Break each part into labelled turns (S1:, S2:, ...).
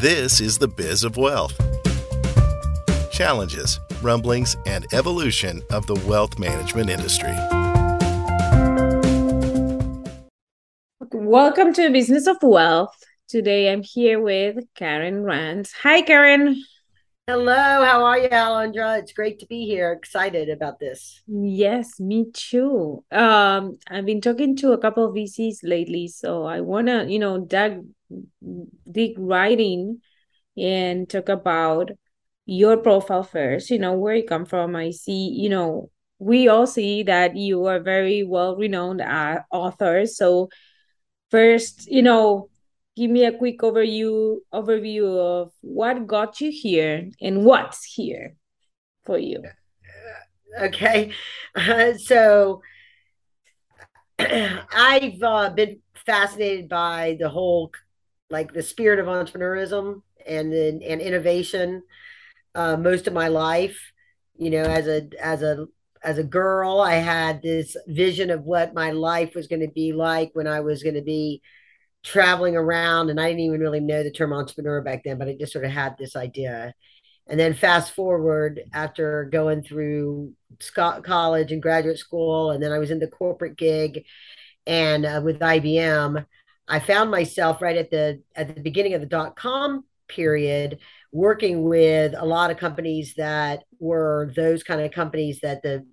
S1: This is the Biz of Wealth. Challenges, rumblings, and evolution of the wealth management industry.
S2: Welcome to Business of Wealth. Today I'm here with Karen Rands. Hi, Karen.
S3: Hello, how are you, Alondra? It's great to be here. Excited about this.
S2: Yes, me too. Um, I've been talking to a couple of VCs lately, so I wanna, you know, dig dig in and talk about your profile first, you know, where you come from. I see, you know, we all see that you are very well renowned uh, author. So first, you know, give me a quick overview overview of what got you here and what's here for you.
S3: Okay. Uh, so I've uh, been fascinated by the whole like the spirit of entrepreneurism and and innovation uh, most of my life. You know, as a as a as a girl, I had this vision of what my life was going to be like when I was going to be traveling around, and I didn't even really know the term entrepreneur back then, but I just sort of had this idea. And then fast forward after going through Scott college and graduate school, and then I was in the corporate gig and uh, with IBM, I found myself right at the at the beginning of the dot com period working with a lot of companies that were those kind of companies that the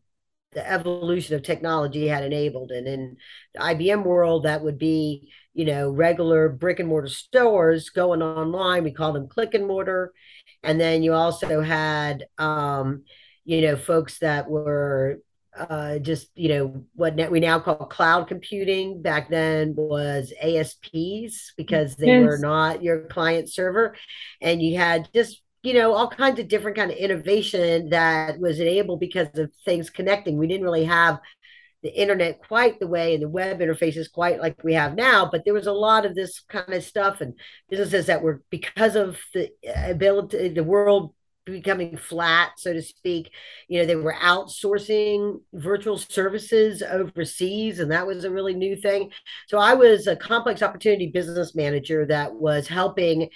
S3: the evolution of technology had enabled. And in the IBM world that would be you know regular brick and mortar stores going online. We call them click and mortar. And then you also had um you know folks that were uh, just you know what we now call cloud computing back then was asps because they yes. were not your client server and you had just you know all kinds of different kind of innovation that was enabled because of things connecting we didn't really have the internet quite the way and the web interfaces quite like we have now but there was a lot of this kind of stuff and businesses that were because of the ability the world becoming flat, so to speak. You know, they were outsourcing virtual services overseas, and that was a really new thing. So I was a complex opportunity business manager that was helping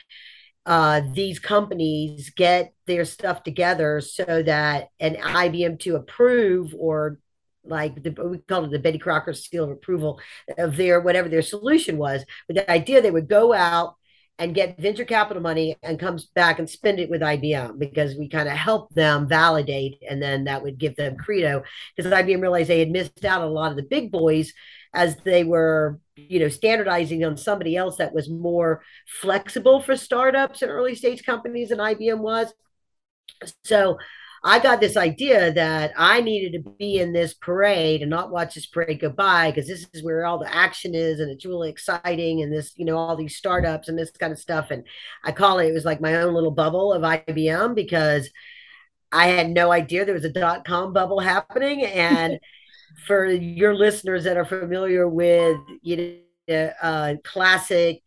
S3: uh, these companies get their stuff together so that an IBM to approve or like the, we called it the Betty Crocker seal of approval of their whatever their solution was. But the idea they would go out and get venture capital money and comes back and spend it with IBM because we kind of help them validate and then that would give them credo. Because IBM realized they had missed out on a lot of the big boys as they were you know standardizing on somebody else that was more flexible for startups and early stage companies than IBM was. So I got this idea that I needed to be in this parade and not watch this parade go by because this is where all the action is and it's really exciting and this, you know, all these startups and this kind of stuff. And I call it, it was like my own little bubble of IBM because I had no idea there was a dot com bubble happening. And for your listeners that are familiar with, you know, uh, classic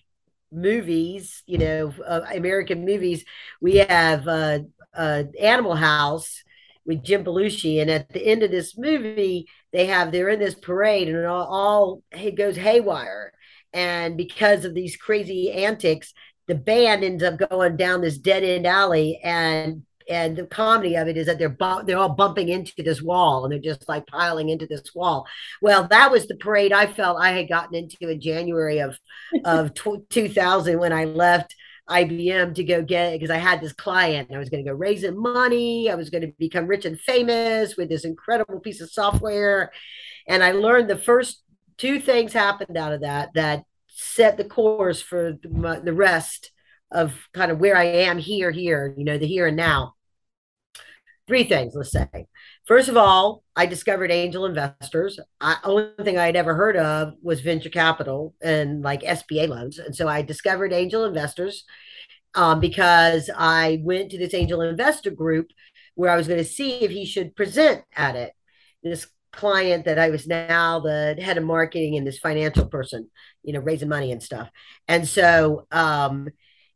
S3: movies, you know, uh, American movies, we have uh, uh, Animal House with Jim Belushi, and at the end of this movie, they have they're in this parade, and it all, all it goes haywire, and because of these crazy antics, the band ends up going down this dead end alley, and and the comedy of it is that they're bu- they're all bumping into this wall and they're just like piling into this wall. Well, that was the parade I felt I had gotten into in January of of t- 2000 when I left IBM to go get because I had this client. and I was going to go raising money. I was going to become rich and famous with this incredible piece of software. And I learned the first two things happened out of that that set the course for the rest of kind of where I am here, here, you know, the here and now. Three things, let's say. First of all, I discovered angel investors. I, only thing I had ever heard of was venture capital and like SBA loans. And so I discovered angel investors um, because I went to this angel investor group where I was going to see if he should present at it. This client that I was now the head of marketing and this financial person, you know, raising money and stuff. And so, um,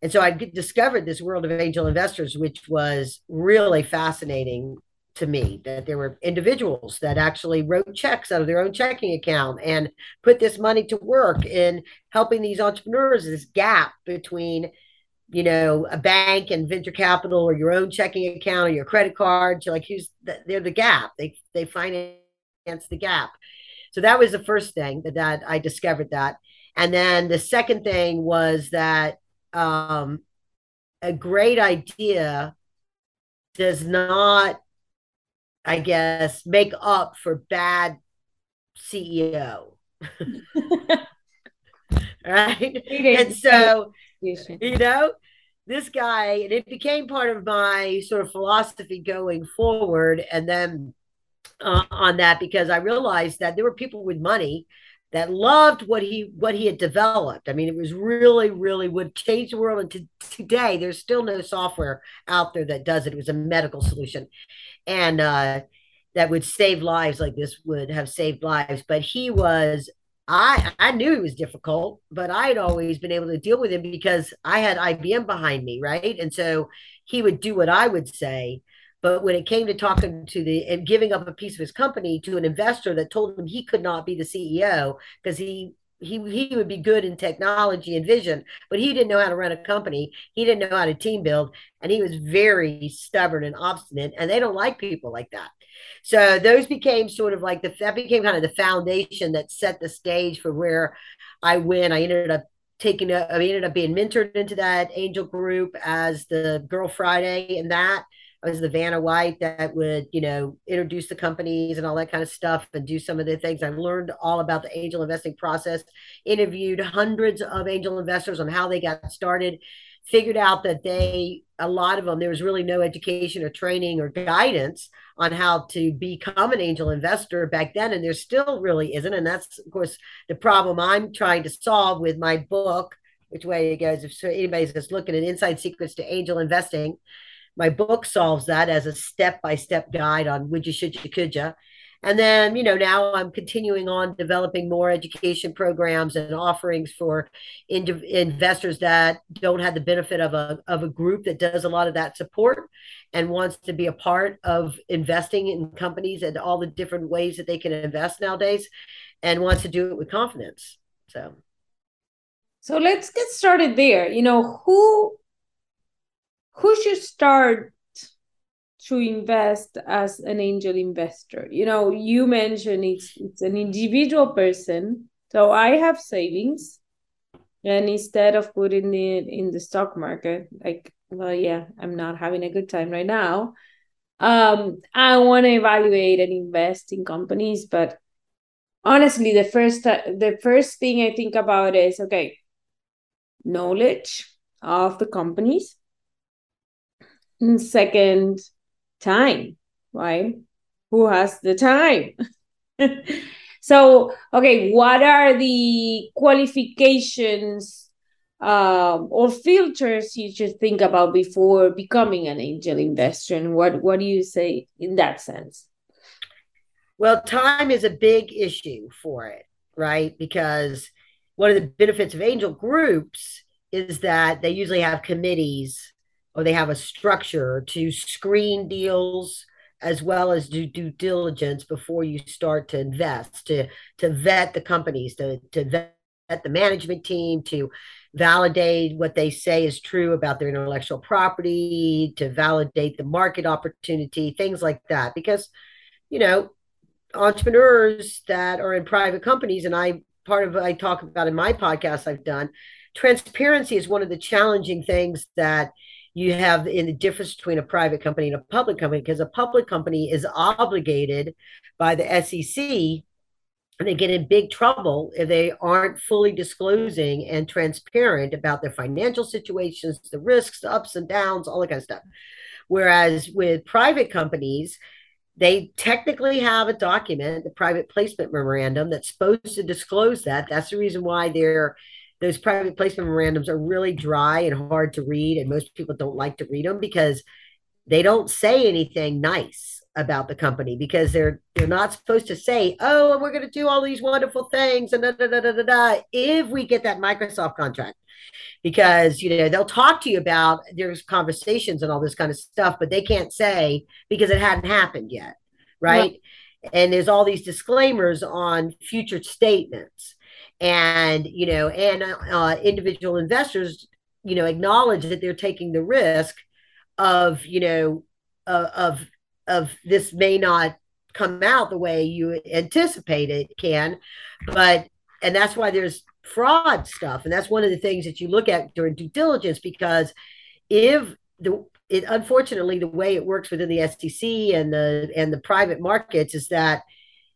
S3: and so I discovered this world of angel investors, which was really fascinating to me that there were individuals that actually wrote checks out of their own checking account and put this money to work in helping these entrepreneurs this gap between you know, a bank and venture capital or your own checking account or your credit card. You're like, who's the, they're the gap. They they finance the gap. So that was the first thing that, that I discovered that. And then the second thing was that um, a great idea does not, I guess, make up for bad CEO. right? And so, you know, this guy, and it became part of my sort of philosophy going forward. And then uh, on that, because I realized that there were people with money that loved what he what he had developed. I mean, it was really, really would change the world. And to, today, there's still no software out there that does it. It was a medical solution, and uh, that would save lives. Like this would have saved lives. But he was. I I knew he was difficult, but I'd always been able to deal with him because I had IBM behind me, right? And so he would do what I would say but when it came to talking to the and giving up a piece of his company to an investor that told him he could not be the CEO because he he he would be good in technology and vision, but he didn't know how to run a company. He didn't know how to team build, and he was very stubborn and obstinate. And they don't like people like that. So those became sort of like the that became kind of the foundation that set the stage for where I went. I ended up taking a, I ended up being mentored into that angel group as the Girl Friday and that I was the Vanna White that would, you know, introduce the companies and all that kind of stuff and do some of the things. I've learned all about the angel investing process, interviewed hundreds of angel investors on how they got started, figured out that they, a lot of them, there was really no education or training or guidance on how to become an angel investor back then. And there still really isn't. And that's, of course, the problem I'm trying to solve with my book which way it goes. If anybody's just looking at Inside Secrets to Angel Investing, my book solves that as a step by step guide on would you, should you, could you. And then, you know, now I'm continuing on developing more education programs and offerings for in- investors that don't have the benefit of a, of a group that does a lot of that support and wants to be a part of investing in companies and all the different ways that they can invest nowadays and wants to do it with confidence. So,
S2: so let's get started there. You know, who who should start to invest as an angel investor? You know you mentioned it's it's an individual person. So i have savings and instead of putting it in the stock market like well yeah i'm not having a good time right now. Um i want to evaluate and invest in companies but honestly the first the first thing i think about is okay knowledge of the companies second time right? Who has the time? So okay what are the qualifications um, or filters you should think about before becoming an angel investor? And what what do you say in that sense?
S3: Well time is a big issue for it right? Because one of the benefits of angel groups is that they usually have committees or they have a structure to screen deals as well as do due diligence before you start to invest to to vet the companies to to vet the management team to validate what they say is true about their intellectual property to validate the market opportunity things like that. Because you know entrepreneurs that are in private companies and i part of i talk about in my podcast i've done transparency is one of the challenging things that you have in the difference between a private company and a public company because a public company is obligated by the SEC and they get in big trouble if they aren't fully disclosing and transparent about their financial situations, the risks, the ups and downs, all that kind of stuff. Whereas with private companies, they technically have a document, the private placement memorandum, that's supposed to disclose that. That's the reason why they're those private placement memorandums are really dry and hard to read and most people don't like to read them because they don't say anything nice about the company because they're they're not supposed to say oh we're going to do all these wonderful things and da, da, da, da, da, da, if we get that microsoft contract. Because you know they'll talk to you about there's conversations and all this kind of stuff but they can't say because it hadn't happened yet right? And there's all these disclaimers on future statements and you know and uh, individual investors you know acknowledge that they're taking the risk of you know uh, of of this may not come out the way you anticipate it can. But and that's why there's fraud stuff. And that's one of the things that you look at during due diligence because if the it unfortunately the way it works within the SEC and the and the private markets is that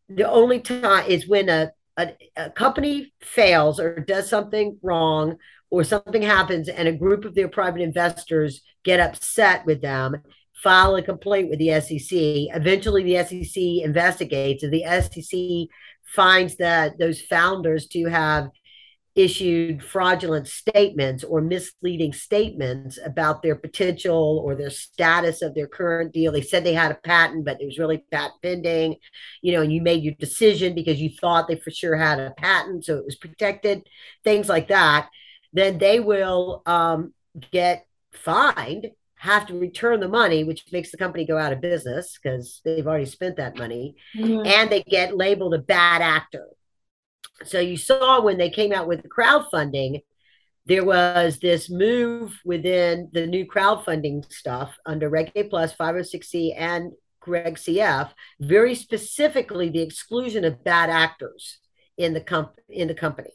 S3: the only time is when a, a, a company fails or does something wrong or something happens and a group of their private investors get upset with them file a complaint with the SEC. Eventually, the SEC investigates, and the SEC finds that those founders to have issued fraudulent statements or misleading statements about their potential or their status of their current deal. They said they had a patent, but it was really patent pending, you know, and you made your decision because you thought they for sure had a patent, so it was protected, things like that. Then they will um, get fined have to return the money, which makes the company go out of business because they've already spent that money, mm-hmm. and they get labeled a bad actor. So you saw when they came out with the crowdfunding, there was this move within the new crowdfunding stuff under Reg A Plus, 506C, and Reg CF, very specifically the exclusion of bad actors in the comp- in the company.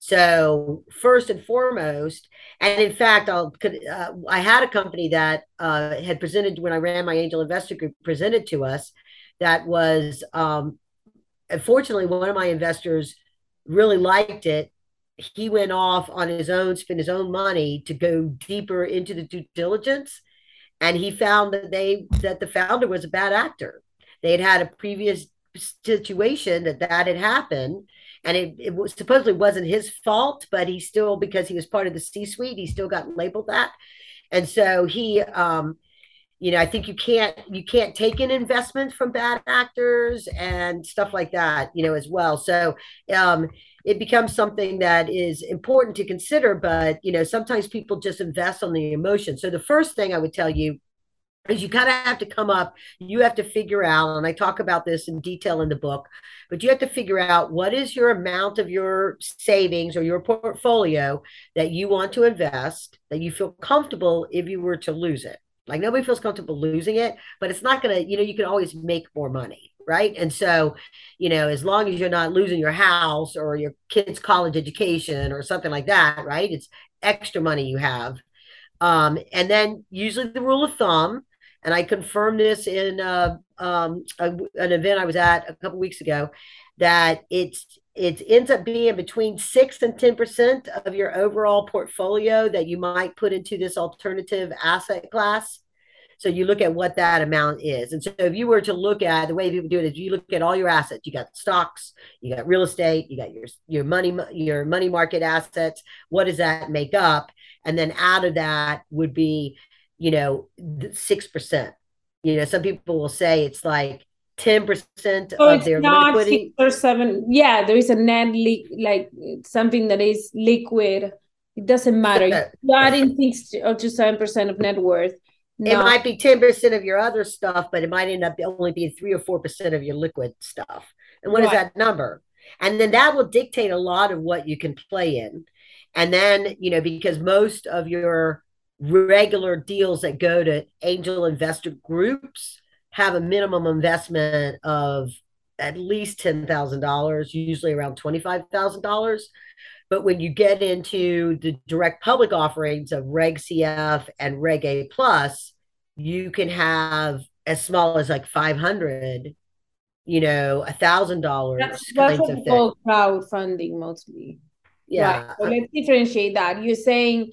S3: So first and foremost, and in fact, I'll uh, I had a company that uh, had presented when I ran my angel investor group presented to us that was um, unfortunately one of my investors really liked it. He went off on his own, spent his own money to go deeper into the due diligence, and he found that they that the founder was a bad actor. They had had a previous situation that that had happened and it, it was supposedly wasn't his fault, but he still because he was part of the C-suite, he still got labeled that, and so he, um, you know, I think you can't you can't take in investments from bad actors and stuff like that, you know, as well. So um, it becomes something that is important to consider, but you know, sometimes people just invest on the emotion. So the first thing I would tell you is you kind of have to come up you have to figure out and i talk about this in detail in the book but you have to figure out what is your amount of your savings or your portfolio that you want to invest that you feel comfortable if you were to lose it like nobody feels comfortable losing it but it's not going to you know you can always make more money right? And so you know as long as you're not losing your house or your kids college education or something like that right? It's extra money you have. Um, and then usually the rule of thumb and I confirmed this in uh, um, a, an event I was at a couple weeks ago, that it's it ends up being between six and ten percent of your overall portfolio that you might put into this alternative asset class. So you look at what that amount is. And so if you were to look at the way people do it is you look at all your assets. You got stocks, you got real estate, you got your your money your money market assets. What does that make up? And then out of that would be you know, six percent. You know, some people will say it's like ten percent
S2: oh,
S3: of their not liquidity.
S2: Six or seven. Yeah, there is a net leak, like something that is liquid. It doesn't matter. You're adding six to seven percent of net worth.
S3: No. It might be ten percent of your other stuff, but it might end up only being three or four percent of your liquid stuff. And what right. is that number? And then that will dictate a lot of what you can play in. And then, you know, because most of your regular deals that go to angel investor groups have a minimum investment of at least $10,000, usually around $25,000. But when you get into the direct public offerings of Reg CF and Reg A plus, you can have as small as like 500, you know, a thousand dollars.
S2: That's, that's what crowdfunding mostly.
S3: Yeah. Right.
S2: So let's differentiate that. You're saying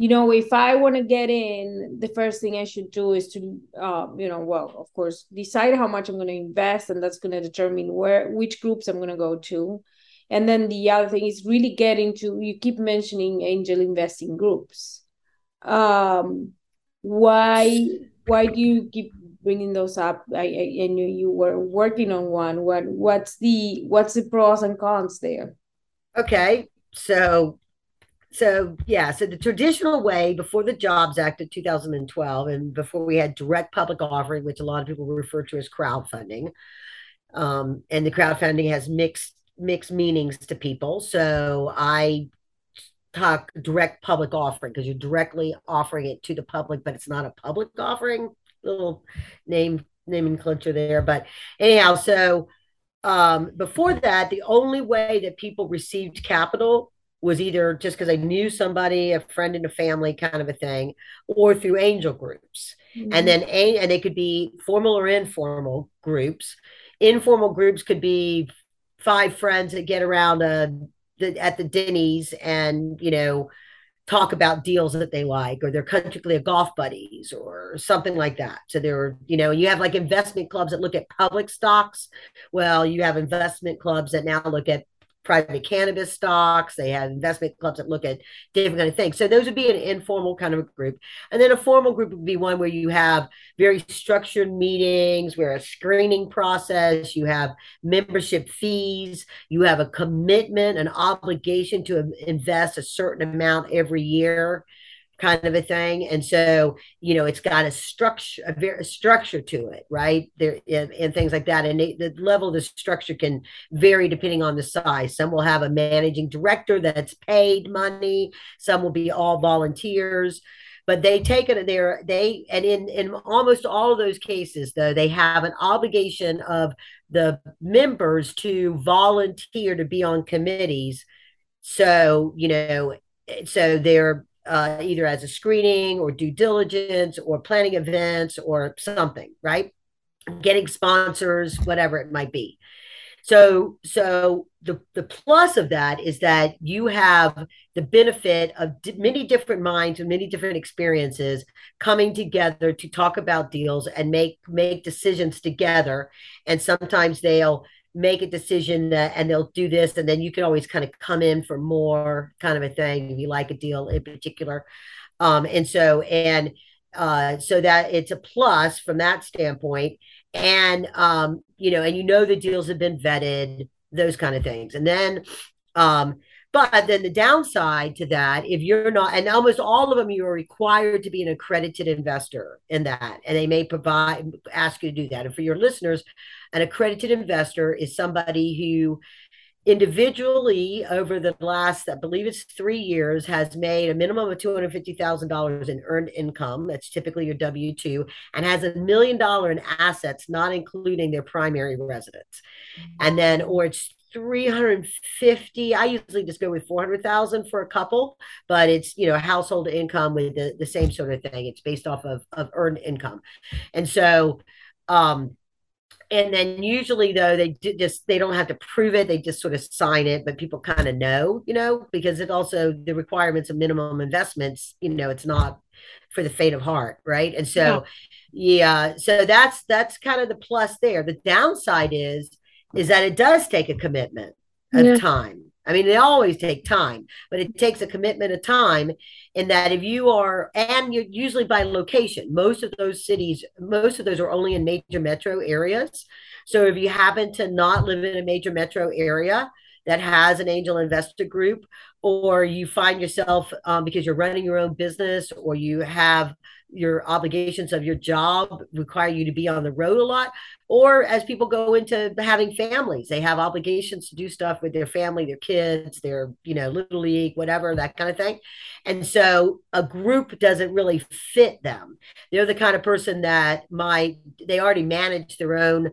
S2: you know, if I want to get in, the first thing I should do is to, um, you know, well, of course, decide how much I'm going to invest, and that's going to determine where, which groups I'm going to go to. And then the other thing is really getting to, you keep mentioning angel investing groups. Um, why, why do you keep bringing those up? I, I, I knew you were working on one. What, what's the, what's the pros and cons there?
S3: Okay, so so yeah so the traditional way before the jobs act of 2012 and before we had direct public offering which a lot of people refer to as crowdfunding um, and the crowdfunding has mixed mixed meanings to people so i talk direct public offering because you're directly offering it to the public, but it's not a public offering. Little name naming clincher there, but anyhow, so um, before that, the only way that people received capital was either just because I knew somebody, a friend in a family, kind of a thing, or through angel groups. Mm-hmm. And then, and they could be formal or informal groups. Informal groups could be five friends that get around a, the, at the Denny's and, you know, talk about deals that they like or they're country golf buddies or something like that so they're you know you have like investment clubs that look at public stocks well you have investment clubs that now look at private cannabis stocks. They have investment clubs that look at different kind of things. So those would be an informal kind of a group. And then a formal group would be one where you have very structured meetings, where a screening process, you have membership fees, you have a commitment, an obligation to invest a certain amount every year kind of a thing. And so you know it's got a structure a very structure to it right? There and, and things like that. And they, the level of the structure can vary depending on the size. Some will have a managing director that's paid money. Some will be all volunteers. But they take it there they and in in almost all of those cases though they have an obligation of the members to volunteer to be on committees. So you know so they're uh, either as a screening or due diligence or planning events or something, right? Getting sponsors, whatever it might be. So, so the the plus of that is that you have the benefit of d- many different minds and many different experiences coming together to talk about deals and make make decisions together. And sometimes they'll make a decision that, and they'll do this and then you can always kind of come in for more kind of a thing if you like a deal in particular. Um, and so and uh, so that it's a plus from that standpoint. And um, you know and you know the deals have been vetted those kind of things. And then um, but then the downside to that, if you're not, and almost all of them, you are required to be an accredited investor in that, and they may provide ask you to do that. And for your listeners, an accredited investor is somebody who individually over the last i believe it's three years has made a minimum of $250000 in earned income. That's typically your w2 and has a million dollar in assets not including their primary residence. And then or it's 350 i usually just go with 400000 for a couple but it's you know household income with the, the same sort of thing. It's based off of, of earned income. And so um and then usually though they just they don't have to prove it they just sort of sign it but people kind of know you know because it also the requirements of minimum investments you know it's not for the fate of heart right and so yeah, yeah so that's that's kind of the plus there the downside is is that it does take a commitment of yeah. time. I mean, they always take time, but it takes a commitment of time in that if you are, and you're usually by location, most of those cities, most of those are only in major metro areas. So if you happen to not live in a major metro area that has an angel investor group, or you find yourself um, because you're running your own business or you have your obligations of your job require you to be on the road a lot or as people go into having families they have obligations to do stuff with their family their kids their you know little league whatever that kind of thing. And so a group doesn't really fit them. They're the kind of person that might they already manage their own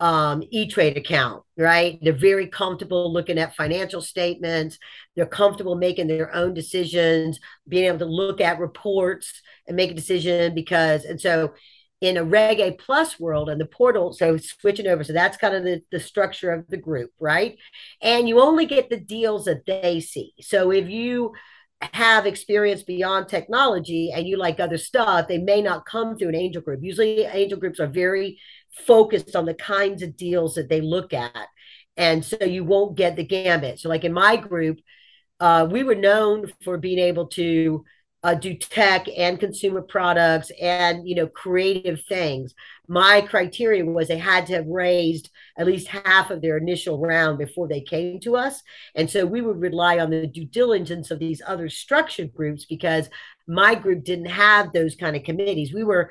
S3: um, E-Trade account, right? They're very comfortable looking at financial statements. They're comfortable making their own decisions, being able to look at reports and make a decision because, and so in a Reg A Plus world and the portal, so switching over, so that's kind of the, the structure of the group, right? And you only get the deals that they see. So if you have experience beyond technology and you like other stuff, they may not come through an angel group. Usually, angel groups are very focused on the kinds of deals that they look at. And so you won't get the gambit. So, like in my group, uh, we were known for being able to uh, do tech and consumer products and you know creative things my criteria was they had to have raised at least half of their initial round before they came to us and so we would rely on the due diligence of these other structured groups because my group didn't have those kind of committees we were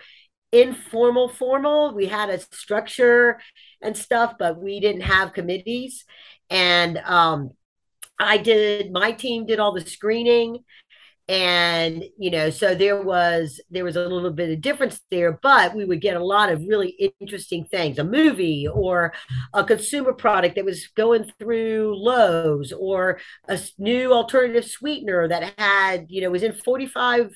S3: informal formal. We had a structure and stuff but we didn't have committees. And um I did my team did all the screening. And you know so there was there was a little bit of difference there but we would get a lot of really interesting things a movie or a consumer product that was going through Lowe's or a new alternative sweetener that had you know was in 45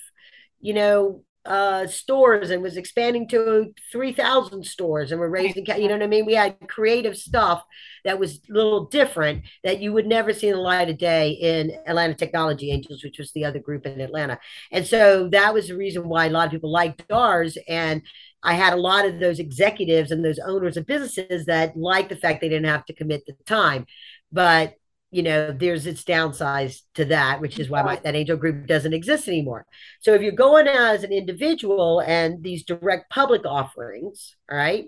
S3: you know uh, stores and was expanding to 3,000 stores and we're raising, you know what I mean? We had creative stuff that was a little different that you would never see in the light of day in Atlanta Technology Angels, which was the other group in Atlanta. And so that was the reason why a lot of people liked ours. And I had a lot of those executives and those owners of businesses that liked the fact they didn't have to commit the time. But you know, there's its downsides to that, which is why my, that angel group doesn't exist anymore. So if you're going as an individual and these direct public offerings, all right,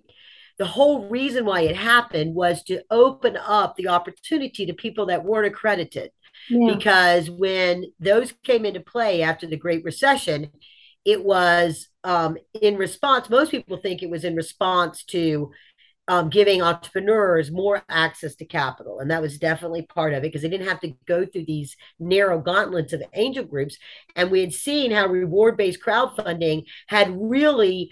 S3: the whole reason why it happened was to open up the opportunity to people that weren't accredited. Yeah. Because when those came into play after the Great Recession, it was um, in response, most people think it was in response to um, giving entrepreneurs more access to capital. And that was definitely part of it because they didn't have to go through these narrow gauntlets of angel groups. And we had seen how reward based crowdfunding had really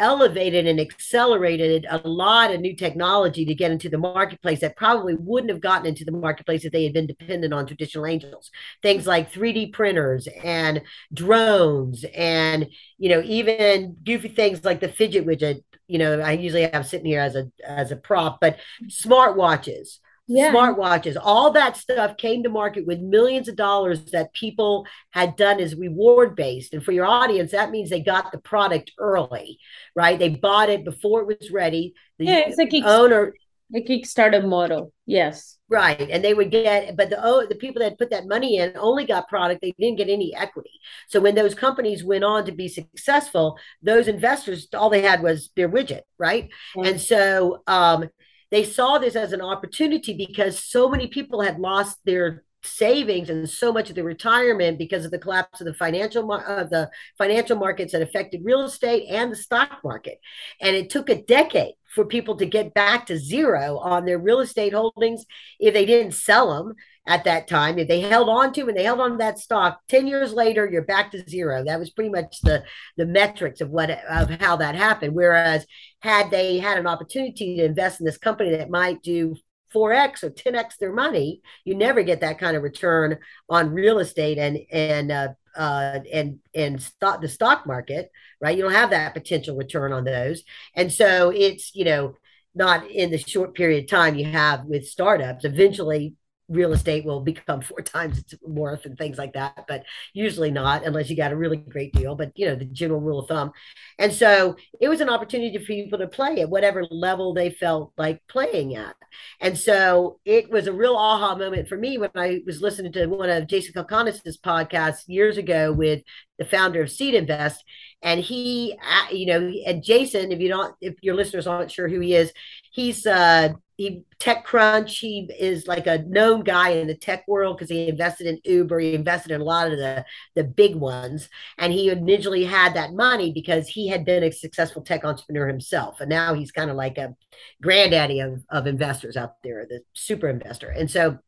S3: elevated and accelerated a lot of new technology to get into the marketplace that probably wouldn't have gotten into the marketplace if they had been dependent on traditional angels. Things like 3d printers and drones and you know even goofy things like the fidget widget. You know, I usually have sitting here as a as a prop, but smartwatches, yeah. smartwatches, all that stuff came to market with millions of dollars that people had done as reward based. And for your audience, that means they got the product early, right? They bought it before it was ready. The
S2: yeah, it's like owner a Kickstarter model. Yes.
S3: Right. And they would get, but the oh, the people that put that money in only got product. They didn't get any equity. So when those companies went on to be successful, those investors, all they had was their widget. Right. Mm-hmm. And so um, they saw this as an opportunity because so many people had lost their savings and so much of the retirement because of the collapse of the financial of the financial markets that affected real estate and the stock market. And it took a decade for people to get back to zero on their real estate holdings if they didn't sell them at that time. If they held on to and they held on to that stock. 10 years later you're back to zero. That was pretty much the the metrics of what of how that happened. Whereas had they had an opportunity to invest in this company that might do 4x or 10x their money you never get that kind of return on real estate and and uh, uh, and and stock the stock market right? You don't have that potential return on those. And so it's you know not in the short period of time you have with startups. Eventually real estate will become four times its worth and things like that but usually not unless you got a really great deal but you know the general rule of thumb. And so it was an opportunity for people to play at whatever level they felt like playing at. And so it was a real aha moment for me when i was listening to one of jason calacanis's podcasts years ago with the founder of seed invest and he uh, you know and jason if you don't if your listeners aren't sure who he is he's uh he TechCrunch. He is like a known guy in the tech world because he invested in Uber. He invested in a lot of the the big ones, and he initially had that money because he had been a successful tech entrepreneur himself, and now he's kind of like a granddaddy of of investors out there, the super investor. And so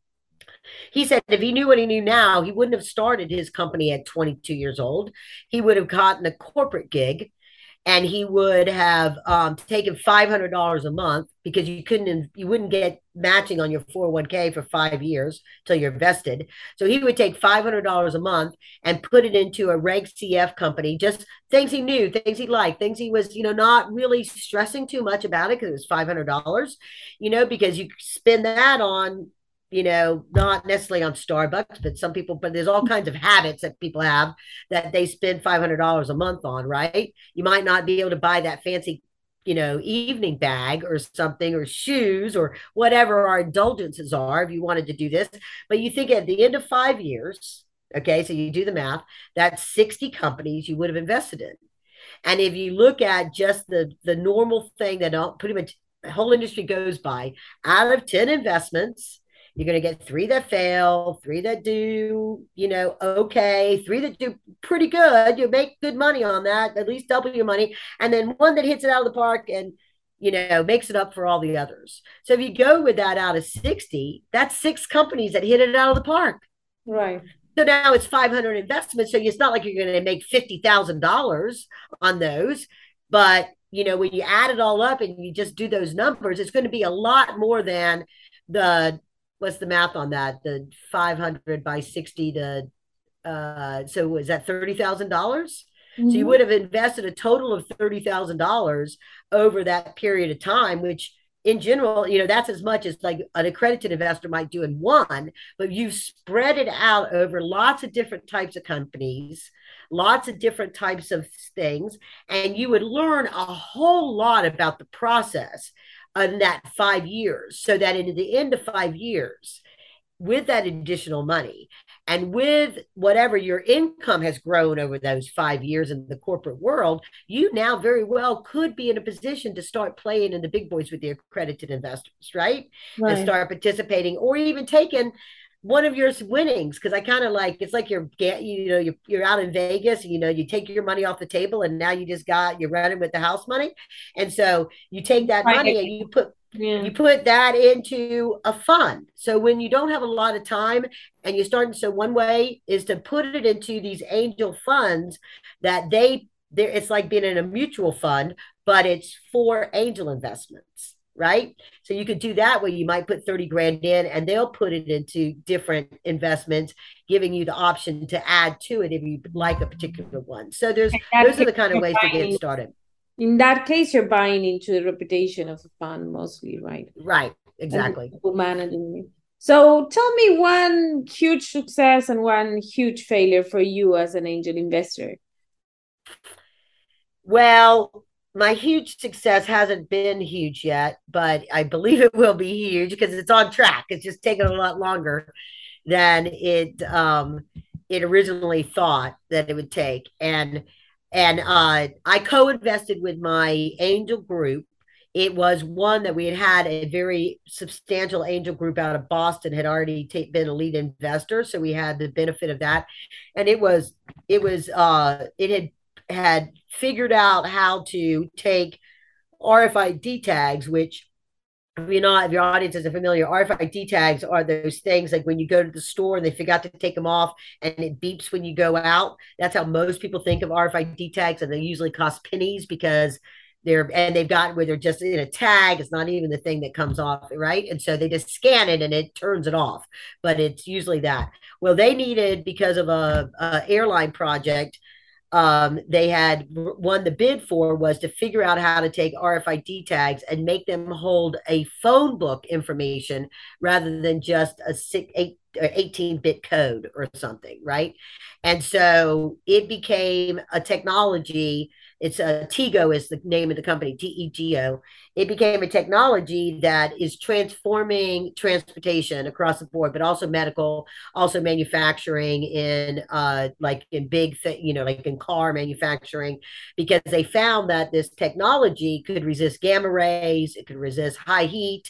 S3: he said if he knew what he knew now, he wouldn't have started his company at 22 years old. He would have gotten a corporate gig and he would have um, taken $500 a month because you couldn't you wouldn't get matching on your 401k for five years till you're vested. So he would take $500 a month and put it into a reg cf company just things he knew things he liked things he was you know not really stressing too much about it because it was $500 you know because you spend that on you know, not necessarily on Starbucks, but some people, but there's all kinds of habits that people have that they spend $500 a month on, right? You might not be able to buy that fancy, you know, evening bag or something, or shoes or whatever our indulgences are if you wanted to do this. But you think at the end of five years, okay, so you do the math, that's 60 companies you would have invested in. And if you look at just the the normal thing that pretty much the whole industry goes by, out of 10 investments, you're going to get three that fail, three that do, you know, okay, three that do pretty good. You make good money on that, at least double your money. And then one that hits it out of the park and, you know, makes it up for all the others. So if you go with that out of 60, that's six companies that hit it out of the park.
S2: Right.
S3: So now it's 500 investments. So it's not like you're going to make $50,000 on those. But, you know, when you add it all up and you just do those numbers, it's going to be a lot more than the, what's the math on that? The 500 by 60, the, uh, so was that $30,000? Mm-hmm. So you mm-hmm. would have invested a total of $30,000 over that period of time, which in general, you know, that's as much as like an accredited investor might do in one, but you've spread it out over lots of different types of companies, lots of different types of things, and you would learn a whole lot about the process in that five years. So that in the end of five years, with that additional money and with whatever your income has grown over those five years in the corporate world, you now very well could be in a position to start playing in the big boys with the accredited investors, right? right. And start participating or even taking one of your winnings because I kind of like it's like you're get you know you're, you're out in Vegas and you know you take your money off the table and now you just got you're running with the house money and so you take that right. money and you put yeah. you put that into a fund so when you don't have a lot of time and you start so one way is to put it into these angel funds that they there it's like being in a mutual fund but it's for angel investments right? So you could do that where you might put 30 grand in and they'll put it into different investments, giving you the option to add to it if you like a particular one. So there's those are the kind of ways buying, to get started.
S2: In that case, you're buying into the reputation of the fund mostly, right?
S3: Right, exactly.
S2: Managing it. So tell me one huge success and one huge failure for you as an angel investor.
S3: Well, my huge success hasn't been huge yet, but I believe it will be huge because it's on track. It's just taking a lot longer than it um, it originally thought that it would take. And and uh, I co-invested with my angel group. It was one that we had had a very substantial angel group out of Boston had already been a lead investor, so we had the benefit of that. And it was it was uh, it had had figured out how to take RFID tags, which if you're not, if your audience isn't familiar, RFID tags are those things like when you go to the store and they forgot to take them off and it beeps when you go out. That's how most people think of RFID tags, and they usually cost pennies because they're and they've got where they're just in a tag. It's not even the thing that comes off, right? And so they just scan it and it turns it off. But it's usually that. Well, they needed because of a, a airline project um, they had won the bid for was to figure out how to take RFID tags and make them hold a phone book information rather than just a six, eight, 18 bit code or something, right? And so it became a technology it's a uh, Tego is the name of the company, T E G O. It became a technology that is transforming transportation across the board, but also medical, also manufacturing in uh, like in big, th- you know, like in car manufacturing, because they found that this technology could resist gamma rays, it could resist high heat,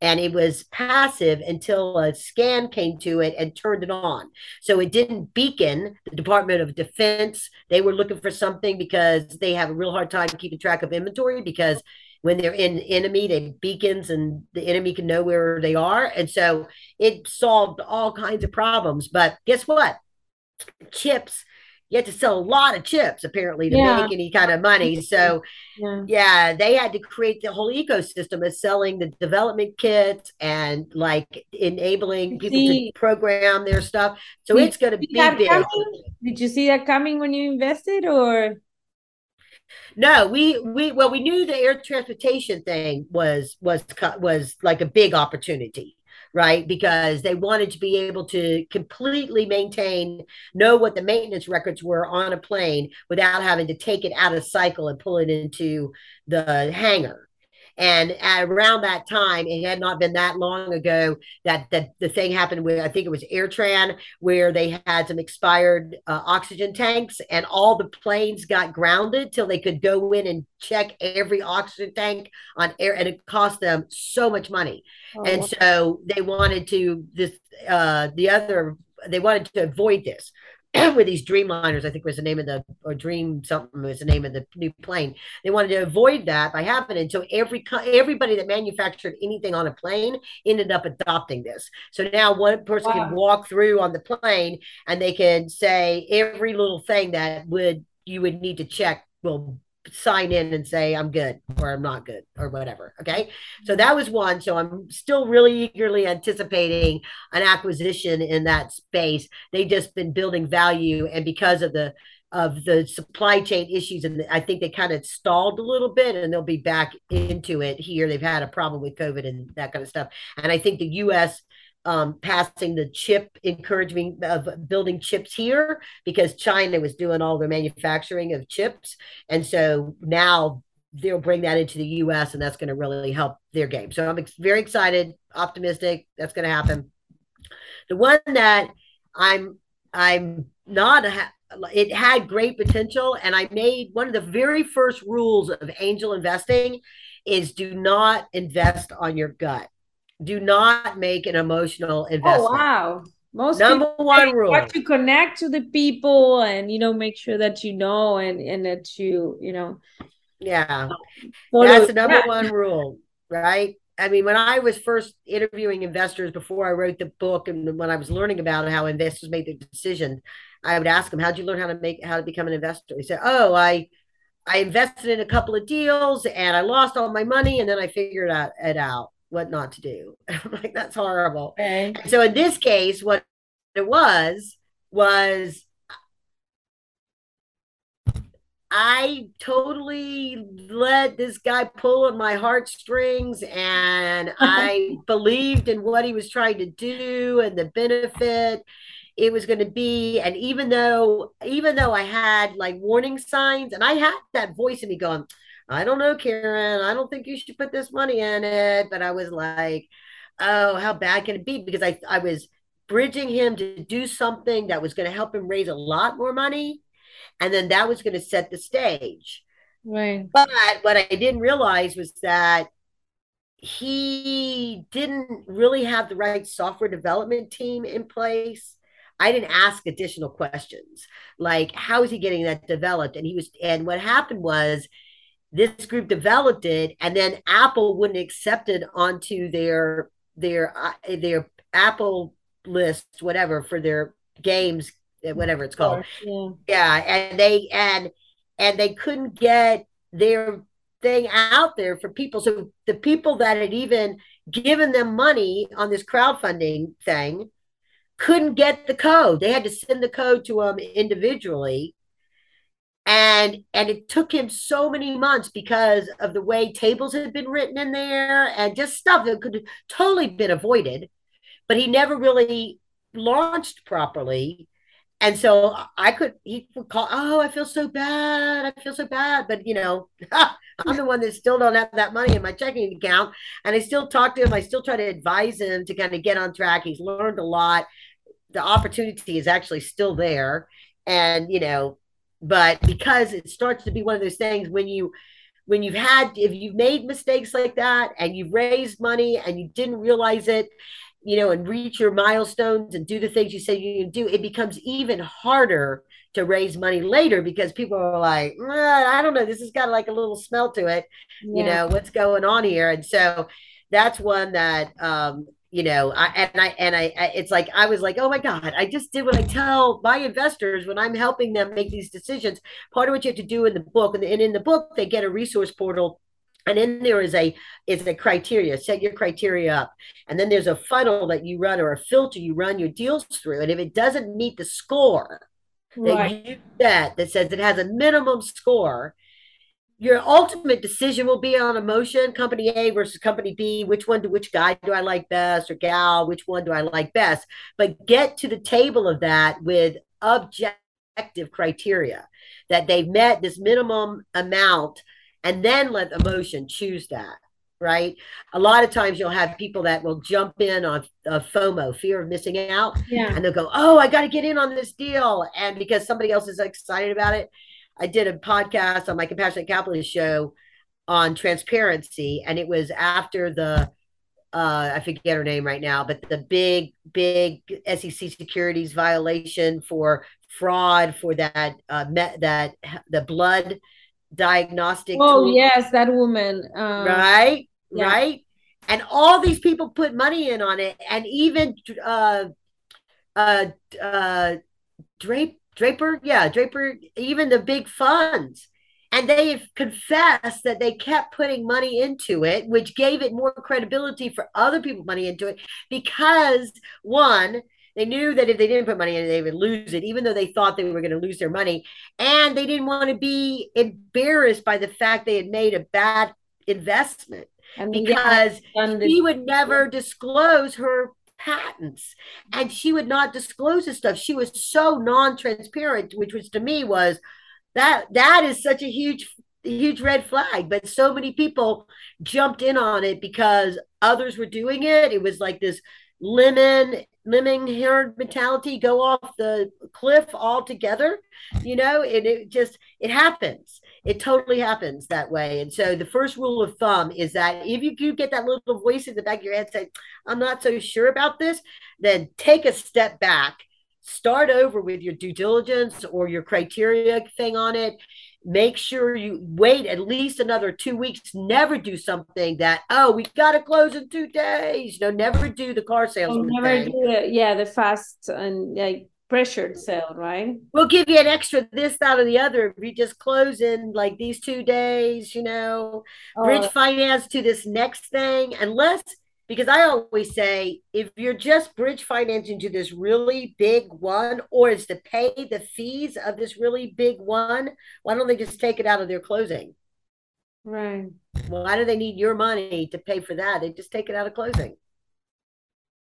S3: and it was passive until a scan came to it and turned it on. So it didn't beacon the Department of Defense. They were looking for something because they have a real hard time keeping track of inventory because when they're in enemy, they beacons and the enemy can know where they are. And so it solved all kinds of problems. But guess what? Chips you had to sell a lot of chips apparently to yeah. make any kind of money. So yeah. yeah. they had to create the whole ecosystem of selling the development kits and like enabling people see, to program their stuff. So it's going to be big.
S2: Coming? Did you see that coming when you invested or?
S3: No, we we well we knew the air transportation thing was was was like a big opportunity right? Because they wanted to be able to completely maintain, know what the maintenance records were on a plane without having to take it out of cycle and pull it into the hangar. And around that time, it had not been that long ago that, that the thing happened with, I think it was AirTran, where they had some expired uh, oxygen tanks and all the planes got grounded till they could go in and check every oxygen tank on air. And it cost them so much money. Oh, and so they wanted to, this, uh, the other, they wanted to avoid this. with these Dreamliners, I think was the name of the or Dream something was the name of the new plane. They wanted to avoid that by having it. So every everybody that manufactured anything on a plane ended up adopting this. So now one person wow. can walk through on the plane and they can say every little thing that would you would need to check will sign in and say I'm good or I'm not good or whatever. Okay. So that was one. So I'm still really eagerly anticipating an acquisition in that space. They've just been building value. And because of the of the supply chain issues, and I think they kind of stalled a little bit and they'll be back into it here. They've had a problem with COVID and that kind of stuff. And I think the US um, passing the chip encouragement of building chips here because China was doing all the manufacturing of chips. And so now they'll bring that into the US and that's going to really help their game. So I'm ex- very excited, optimistic that's going to happen. The one that I'm I'm not a, it had great potential and I made one of the very first rules of angel investing is do not invest on your gut do not make an emotional oh, investment.
S2: Oh wow.
S3: Most number one rule
S2: have to connect to the people and you know make sure that you know and and that you you know
S3: yeah that's the number yeah. one rule right i mean when i was first interviewing investors before i wrote the book and when i was learning about how investors made their decisions i would ask them how'd you learn how to make how to become an investor he said oh i i invested in a couple of deals and i lost all my money and then i figured out it out what not to do. I'm like, that's horrible. Okay. So in this case, what it was was I totally let this guy pull at my heartstrings and I believed in what he was trying to do and the benefit it was going to be and even though even though I had like warning signs and I had that voice in me going I don't know, Karen. I don't think you should put this money in it. But I was like, oh, how bad can it be? Because I, I was bridging him to do something that was going to help him raise a lot more money. And then that was going to set the stage.
S2: Right.
S3: But what I didn't realize was that he didn't really have the right software development team in place. I didn't ask additional questions like how is he getting that developed? And he was, and what happened was this group developed it and then apple wouldn't accept it onto their their uh, their apple list whatever for their games eh, whatever it's called. Yeah. yeah and they and and they couldn't get their thing out there for people. So the people that had even given them money on this crowdfunding thing couldn't get the code. They had to send the code to them individually and and it took him so many months because of the way tables had been written in there and just stuff that could have totally been avoided. But he never really launched properly. And so i could he would call oh i feel so bad. I feel so bad. But you know i'm the one that still don't have that money in my checking account. And i still talk to him. I still try to advise him to kind of get on track. He's learned a lot. The opportunity is actually still there. And you know but because it starts to be one of those things when you when you've had if you've made mistakes like that and you've raised money and you didn't realize it you know and reach your milestones and do the things you say you do it becomes even harder to raise money later because people are like i don't know. This has got like a little smell to it. Yeah. you know what's going on here? And so that's one that um you know I, and i and I, I it's like i was like oh my god i just did what i tell my investors when i'm helping them make these decisions part of what you have to do in the book and, and in the book they get a resource portal and then there is a is a criteria set your criteria up and then there's a funnel that you run or a filter you run your deals through and if it doesn't meet the score right. that you set that says it has a minimum score your ultimate decision will be on emotion company a versus company b which one do which guy do i like best or gal which one do i like best but get to the table of that with objective criteria that they've met this minimum amount and then let emotion choose that right a lot of times you'll have people that will jump in on uh, fomo fear of missing out
S2: yeah.
S3: and they'll go oh i got to get in on this deal and because somebody else is excited about it I did a podcast on my Compassionate Capitalist show on transparency, and it was after the uh, I forget her name right now, but the big, big SEC securities violation for fraud for that uh, met that the blood diagnostic.
S2: Oh tool. yes, that woman.
S3: Um, right, yeah. right, and all these people put money in on it, and even uh, uh, uh, Drape Draper, yeah, Draper, even the big funds. And they've confessed that they kept putting money into it, which gave it more credibility for other people money into it because one, they knew that if they didn't put money in it, they would lose it, even though they thought they were going to lose their money. And they didn't want to be embarrassed by the fact they had made a bad investment and because she would never disclose her patents. And she would not disclose this stuff. She was so non-transparent which was to me was that that is such a huge huge red flag. But so many people jumped in on it because others were doing it. It was like this lemon lemon herd mentality go off the cliff altogether you know and it just it happens it totally happens that way. And so the first rule of thumb is that if you, do get that little voice in the back of your head saying i'm not so sure about this then take a step back start over with your due diligence or your criteria thing on it. Make sure you wait at least another two weeks. Never do something that oh we got to close in two days. You know never do the car sales oh,
S2: never thing. do it. Yeah the fast and like pressured sale right
S3: we'll give you an extra this that or the other if you just close in like these two days you know oh. bridge finance to this next thing unless because I always say if you're just bridge financing to this really big one, or is to pay the fees of this really big one, why don't they just take it out of their closing?
S2: Right.
S3: Why do they need your money to pay for that? They just take it out of closing.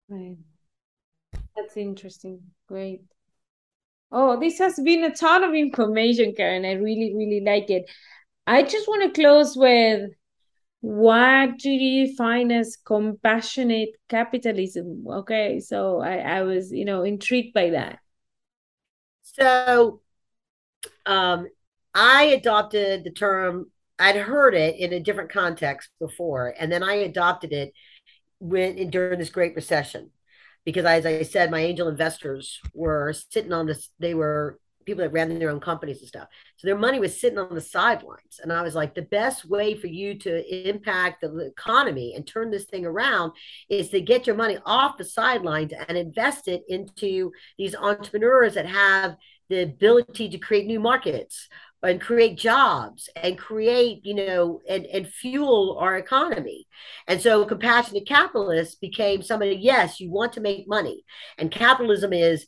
S2: Right. That's interesting. Great. Oh, this has been a ton of information, Karen. I really, really like it. I just want to close with what do you find as compassionate capitalism okay so i i was you know intrigued by that
S3: so um i adopted the term i'd heard it in a different context before and then i adopted it when during this great recession because as i said my angel investors were sitting on this they were people that ran their own companies and stuff. So their money was sitting on the sidelines. And I was like, the best way for you to impact the economy and turn this thing around is to get your money off the sidelines and invest it into these entrepreneurs that have the ability to create new markets and create jobs and create you know and, and fuel our economy and so compassionate capitalists became somebody yes you want to make money and capitalism is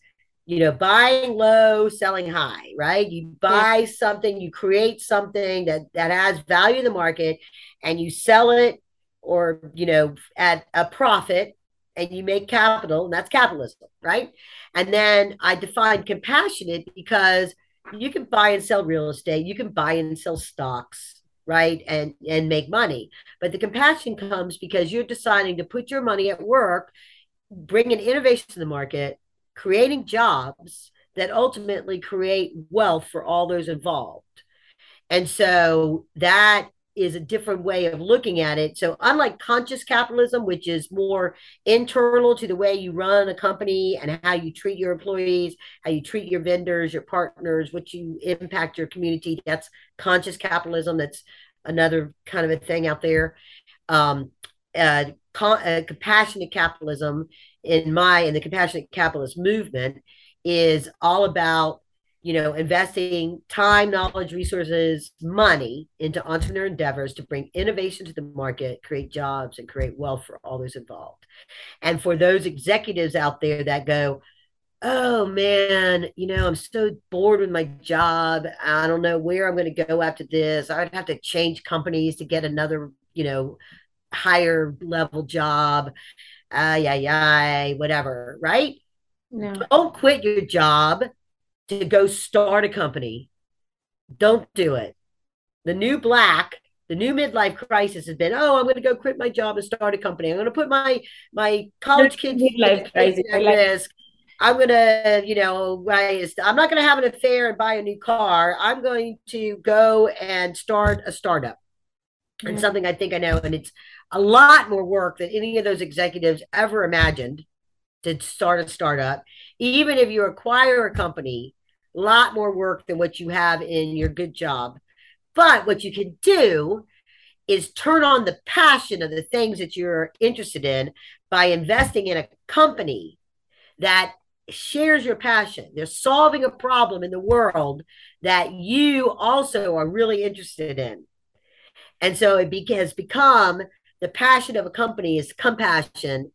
S3: you know, buying low, selling high, right? You buy something, you create something that that has value in the market, and you sell it, or you know, at a profit, and you make capital, and that's capitalism, right? And then I define compassionate because you can buy and sell real estate, you can buy and sell stocks, right, and and make money. But the compassion comes because you're deciding to put your money at work, bringing innovation to the market creating jobs that ultimately create wealth for all those involved. And so that is a different way of looking at it. So, unlike conscious capitalism, which is more internal to the way you run a company and how you treat your employees, how you treat your vendors, your partners, what you impact your community, that's conscious capitalism. That's another kind of a thing out there. Um, uh, con- uh, compassionate capitalism in my in the compassionate capitalist movement is all about you know investing time knowledge resources money into entrepreneur endeavors to bring innovation to the market create jobs and create wealth for all those involved. And for those executives out there that go oh man you know i'm so bored with my job. I don't know where i'm going to go after this. I'd have to change companies to get another you know higher level job. Ay, ay, ay, whatever, right?
S2: No.
S3: Don't quit your job to go start a company. Don't do it. The new black, the new midlife crisis has been, oh, I'm going to go quit my job and start a company. I'm going to put my my college kids at risk. I'm going to, you know, I'm not going to have an affair and buy a new car. I'm going to go and start a startup. And something I think I know, and it's a lot more work than any of those executives ever imagined to start a startup. Even if you acquire a company, lot more work than what you have in your good job. But what you can do is turn on the passion of the things that you're interested in by investing in a company that shares your passion. They're solving a problem in the world that you also are really interested in. And so it has become the passion of a company is compassion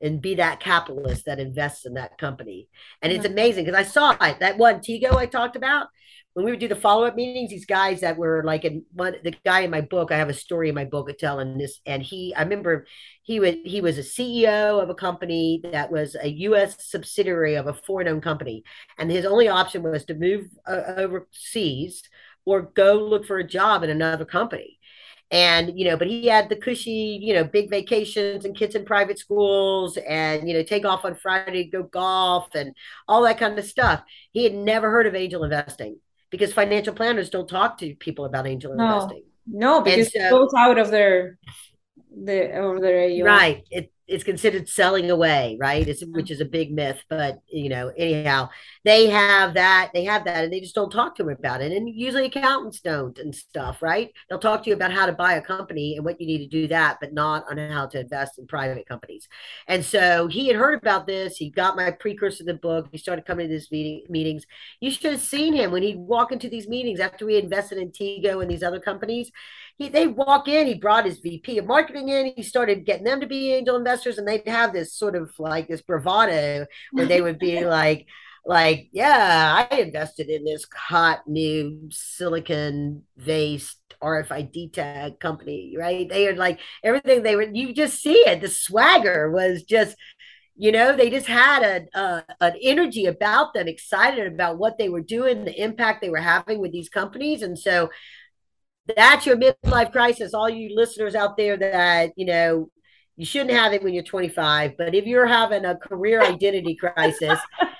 S3: and be that capitalist that invests in that company. And it's amazing because I saw it, that one Tego I talked about when we would do the follow up meetings. These guys that were like in one, the guy in my book, I have a story in my book telling this, and he, I remember he was he was a CEO of a company that was a U.S. subsidiary of a foreign owned company, and his only option was to move uh, overseas or go look for a job in another company and you know but he had the cushy you know big vacations and kids in private schools and you know take off on friday go golf and all that kind of stuff. He had never heard of angel investing because financial planners don't talk to people about angel
S2: no,
S3: investing.
S2: No because so, it goes out of their the over their
S3: right. It it's considered selling away, right? It's, which is a big myth, but you know, anyhow, they have that, they have that, and they just don't talk to them about it. And usually accountants don't and stuff, right? They'll talk to you about how to buy a company and what you need to do that, but not on how to invest in private companies. And so he had heard about this. He got my precursor to the book. He started coming to these meeting, meetings. You should have seen him when he'd walk into these meetings after we invested in Tego and these other companies he they walk in, he brought his VP of marketing in, he started getting them to be angel investors, and they'd have this sort of like this bravado where they would be like, like, yeah, I invested in this hot new silicon based RFID tag company, right? They are like everything they were, you just see it. The swagger was just you know they just had a, a, an energy about them excited about what they were doing the impact they were having with these companies and so that's your midlife crisis. All you listeners out there that, you know, you shouldn't have it when you're 25, but if you're having a career identity crisis,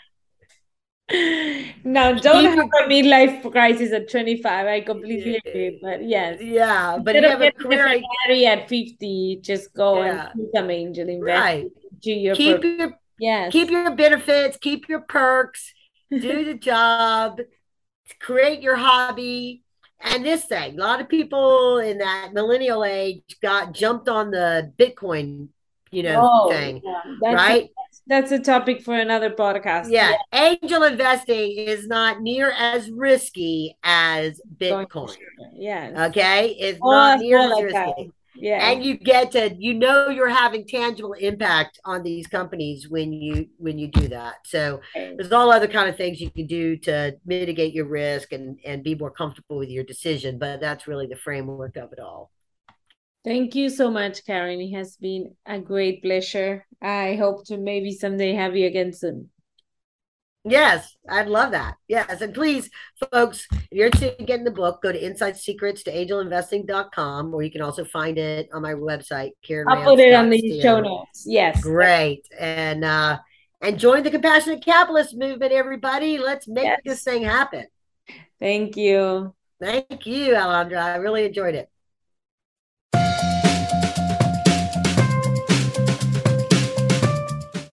S2: no, don't have a midlife crisis at 25. I completely agree. But yes.
S3: Yeah. But if you have a career
S2: at 50, just go yeah. and become angel investor. Right.
S3: Do your keep your yes. keep your benefits, keep your perks, do the job, create your hobby, and this thing, a lot of people in that millennial age got jumped on the Bitcoin, you know, oh, thing, yeah.
S2: that's
S3: right?
S2: A, that's a topic for another podcast.
S3: Yeah. yeah. angel investing is not near as risky as Bitcoin.
S2: Yeah.
S3: Okay, it's oh, not near as risky yeah. And you get to you know you're having tangible impact on these companies when you when you do that. So there's all other kind of things you can do to mitigate your risk and and be more comfortable with your decision but that's really the framework of it all.
S2: Thank you so much karen. It has been a great pleasure. I hope to maybe someday have you again soon
S3: Yes, I'd love that. Yes. And please, folks, if you're interested in getting the book, go to Inside Secrets to angelinvesting.com, or you can also find it on my website, Karen.
S2: I'll put it on the show notes. Yes.
S3: Great. And uh and join the compassionate capitalist movement, everybody. Let's make yes. this thing happen.
S2: Thank you.
S3: Thank you, Alondra. I really enjoyed it.